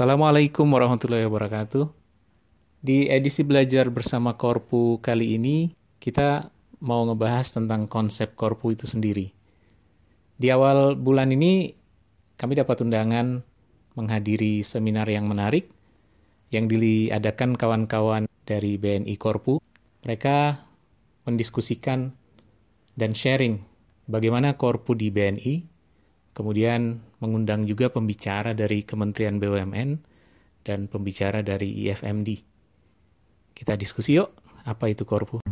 Assalamualaikum warahmatullahi wabarakatuh. Di edisi belajar bersama Korpu kali ini, kita mau ngebahas tentang konsep Korpu itu sendiri. Di awal bulan ini, kami dapat undangan menghadiri seminar yang menarik yang diadakan kawan-kawan dari BNI Korpu. Mereka mendiskusikan dan sharing bagaimana Korpu di BNI Kemudian mengundang juga pembicara dari Kementerian BUMN dan pembicara dari IFMD. Kita diskusi yuk, apa itu Korpu?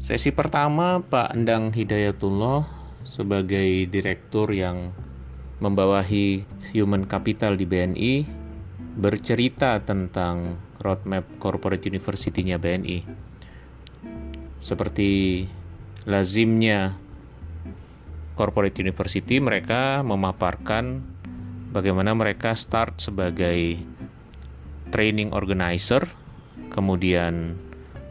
Sesi pertama Pak Endang Hidayatullah sebagai direktur yang membawahi Human Capital di BNI bercerita tentang roadmap corporate university-nya BNI. Seperti lazimnya corporate university mereka memaparkan bagaimana mereka start sebagai training organizer, kemudian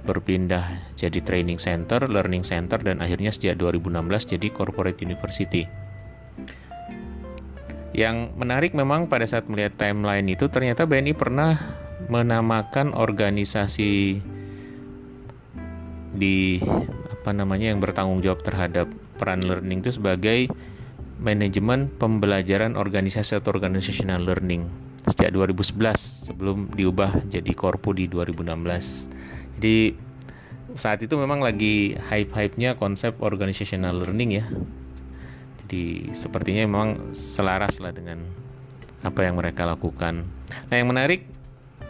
berpindah jadi training center, learning center, dan akhirnya sejak 2016 jadi corporate university. Yang menarik memang pada saat melihat timeline itu ternyata BNI pernah menamakan organisasi di apa namanya yang bertanggung jawab terhadap peran learning itu sebagai manajemen pembelajaran organisasi atau organizational learning sejak 2011 sebelum diubah jadi korpu di 2016. Jadi saat itu memang lagi hype-hype-nya konsep organizational learning ya. Jadi sepertinya memang selaras lah dengan apa yang mereka lakukan. Nah yang menarik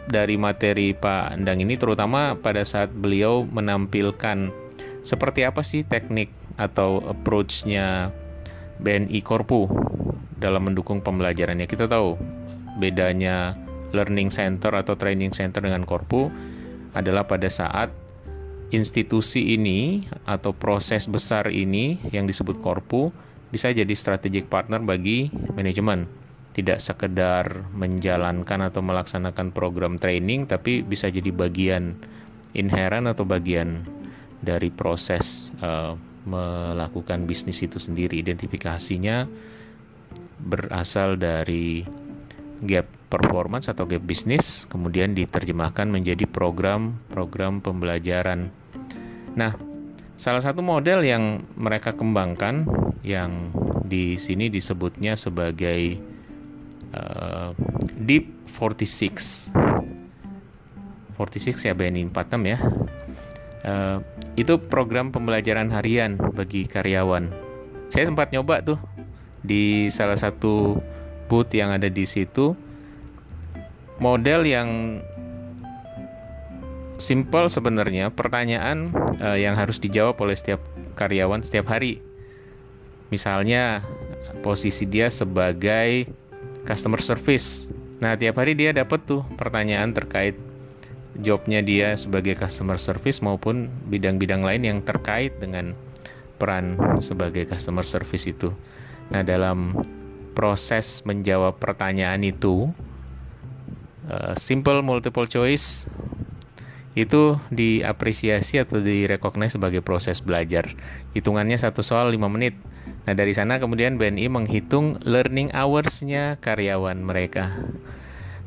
dari materi Pak Endang ini terutama pada saat beliau menampilkan seperti apa sih teknik atau approach-nya BNI Korpu dalam mendukung pembelajarannya. Kita tahu bedanya learning center atau training center dengan Korpu adalah pada saat institusi ini atau proses besar ini yang disebut Korpu bisa jadi strategic partner bagi manajemen. Tidak sekedar menjalankan atau melaksanakan program training, tapi bisa jadi bagian inherent atau bagian dari proses uh, melakukan bisnis itu sendiri. Identifikasinya berasal dari gap performance atau gap bisnis, kemudian diterjemahkan menjadi program-program pembelajaran. Nah, salah satu model yang mereka kembangkan yang di sini disebutnya sebagai uh, Deep 46. 46 ya BNI 46 ya. Uh, itu program pembelajaran harian bagi karyawan. Saya sempat nyoba tuh di salah satu booth yang ada di situ model yang simple sebenarnya pertanyaan uh, yang harus dijawab oleh setiap karyawan setiap hari. Misalnya posisi dia sebagai customer service. Nah, tiap hari dia dapat tuh pertanyaan terkait jobnya dia sebagai customer service maupun bidang-bidang lain yang terkait dengan peran sebagai customer service itu. Nah, dalam proses menjawab pertanyaan itu, uh, simple multiple choice itu diapresiasi atau direcognize sebagai proses belajar. Hitungannya satu soal 5 menit. Nah, dari sana kemudian BNI menghitung learning hours-nya karyawan mereka.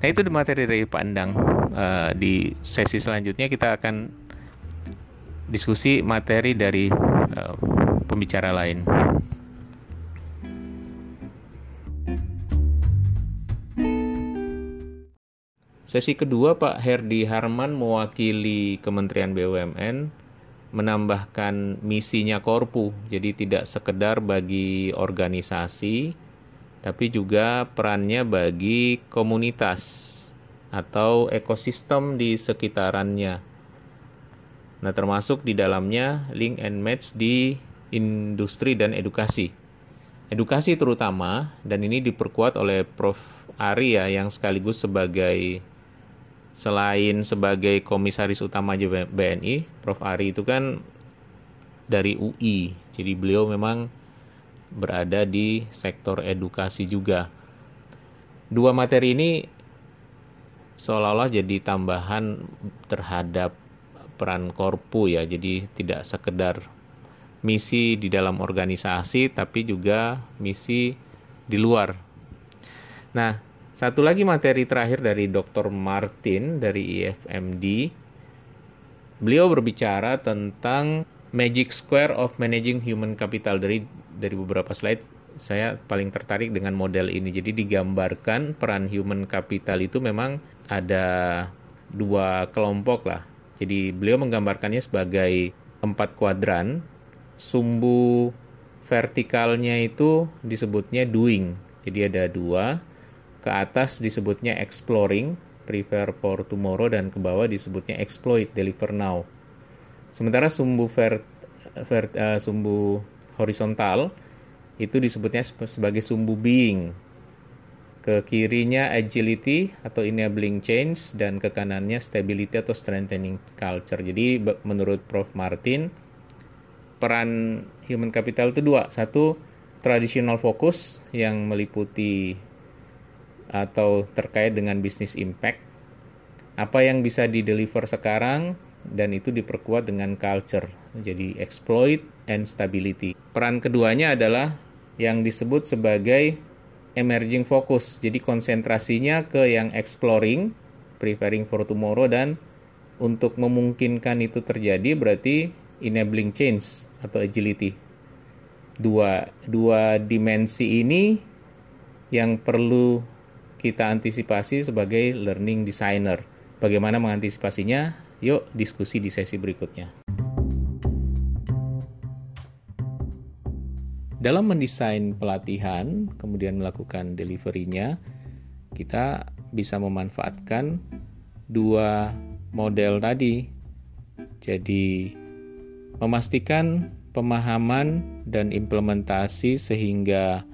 Nah, itu materi dari Pak Endang uh, di sesi selanjutnya kita akan diskusi materi dari uh, pembicara lain. Sesi kedua Pak Herdi Harman mewakili Kementerian BUMN menambahkan misinya Korpu. Jadi tidak sekedar bagi organisasi tapi juga perannya bagi komunitas atau ekosistem di sekitarannya. Nah, termasuk di dalamnya link and match di industri dan edukasi. Edukasi terutama, dan ini diperkuat oleh Prof. Ari ya, yang sekaligus sebagai selain sebagai komisaris utama BNI, Prof. Ari itu kan dari UI. Jadi beliau memang berada di sektor edukasi juga. Dua materi ini seolah-olah jadi tambahan terhadap peran korpu ya. Jadi tidak sekedar misi di dalam organisasi tapi juga misi di luar Nah, satu lagi materi terakhir dari Dr. Martin dari IFMD. Beliau berbicara tentang Magic Square of Managing Human Capital dari dari beberapa slide saya paling tertarik dengan model ini. Jadi digambarkan peran human capital itu memang ada dua kelompok lah. Jadi beliau menggambarkannya sebagai empat kuadran. Sumbu vertikalnya itu disebutnya doing. Jadi ada dua ke atas disebutnya exploring, prepare for tomorrow, dan ke bawah disebutnya exploit, deliver now. Sementara sumbu ver, ver, uh, sumbu horizontal itu disebutnya sebagai sumbu being. Ke kirinya agility atau enabling change dan ke kanannya stability atau strengthening culture. Jadi menurut Prof Martin peran human capital itu dua. Satu traditional focus yang meliputi atau terkait dengan bisnis impact. Apa yang bisa di-deliver sekarang dan itu diperkuat dengan culture. Jadi exploit and stability. Peran keduanya adalah yang disebut sebagai emerging focus. Jadi konsentrasinya ke yang exploring, preparing for tomorrow dan untuk memungkinkan itu terjadi berarti enabling change atau agility. Dua dua dimensi ini yang perlu kita antisipasi sebagai learning designer. Bagaimana mengantisipasinya? Yuk diskusi di sesi berikutnya. Dalam mendesain pelatihan, kemudian melakukan delivery-nya, kita bisa memanfaatkan dua model tadi. Jadi, memastikan pemahaman dan implementasi sehingga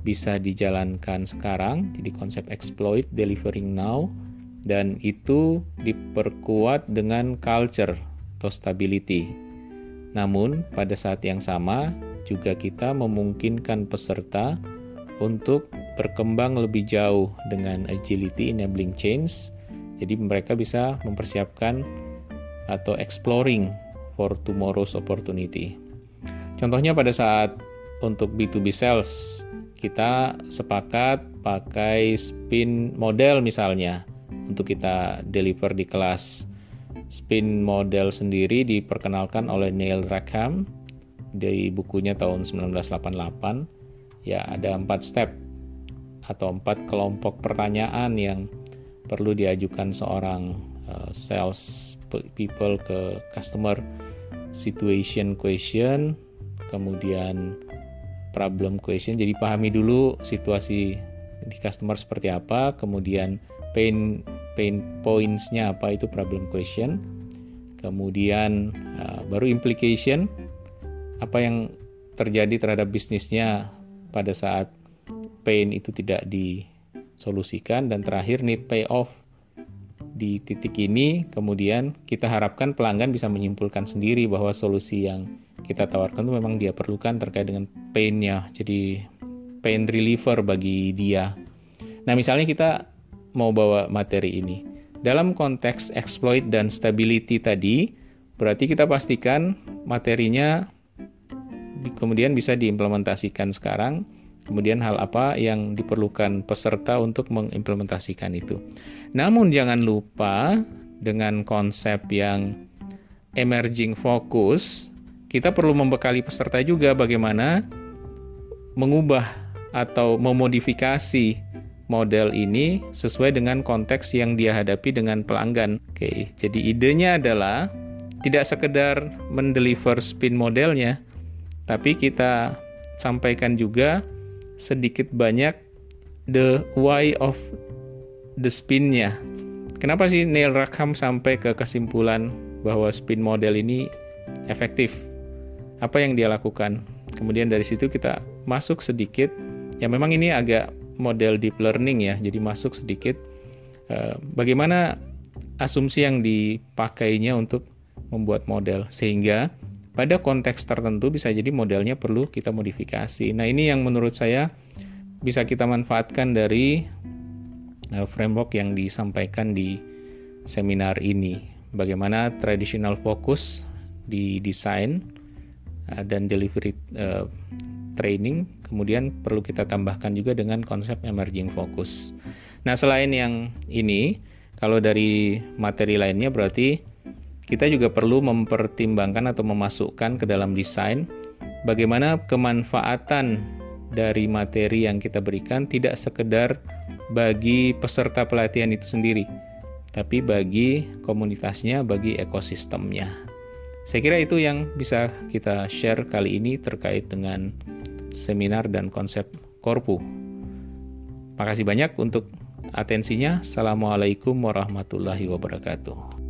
bisa dijalankan sekarang, jadi konsep exploit delivering now dan itu diperkuat dengan culture atau stability. Namun pada saat yang sama juga kita memungkinkan peserta untuk berkembang lebih jauh dengan agility enabling change. Jadi mereka bisa mempersiapkan atau exploring for tomorrow's opportunity. Contohnya pada saat untuk B2B sales kita sepakat pakai spin model misalnya untuk kita deliver di kelas. Spin model sendiri diperkenalkan oleh Neil Rackham di bukunya tahun 1988. Ya, ada empat step atau empat kelompok pertanyaan yang perlu diajukan seorang uh, sales people ke customer situation question, kemudian problem question. Jadi pahami dulu situasi di customer seperti apa, kemudian pain pain points-nya apa itu problem question. Kemudian uh, baru implication apa yang terjadi terhadap bisnisnya pada saat pain itu tidak disolusikan dan terakhir need payoff di titik ini kemudian kita harapkan pelanggan bisa menyimpulkan sendiri bahwa solusi yang kita tawarkan itu memang dia perlukan terkait dengan pain-nya. Jadi pain reliever bagi dia. Nah, misalnya kita mau bawa materi ini. Dalam konteks exploit dan stability tadi, berarti kita pastikan materinya kemudian bisa diimplementasikan sekarang. Kemudian hal apa yang diperlukan peserta untuk mengimplementasikan itu. Namun jangan lupa dengan konsep yang emerging focus kita perlu membekali peserta juga bagaimana mengubah atau memodifikasi model ini sesuai dengan konteks yang dia hadapi dengan pelanggan. Oke, jadi idenya adalah tidak sekedar mendeliver spin modelnya, tapi kita sampaikan juga sedikit banyak the why of the spinnya. Kenapa sih Neil Rackham sampai ke kesimpulan bahwa spin model ini efektif? apa yang dia lakukan. Kemudian dari situ kita masuk sedikit, ya memang ini agak model deep learning ya, jadi masuk sedikit uh, bagaimana asumsi yang dipakainya untuk membuat model sehingga pada konteks tertentu bisa jadi modelnya perlu kita modifikasi. Nah ini yang menurut saya bisa kita manfaatkan dari uh, framework yang disampaikan di seminar ini. Bagaimana traditional focus di desain uh, dan delivery uh, training. Kemudian perlu kita tambahkan juga dengan konsep emerging focus. Nah, selain yang ini, kalau dari materi lainnya berarti kita juga perlu mempertimbangkan atau memasukkan ke dalam desain bagaimana kemanfaatan dari materi yang kita berikan tidak sekedar bagi peserta pelatihan itu sendiri, tapi bagi komunitasnya, bagi ekosistemnya. Saya kira itu yang bisa kita share kali ini terkait dengan seminar dan konsep Korpu. Makasih banyak untuk atensinya. Assalamualaikum warahmatullahi wabarakatuh.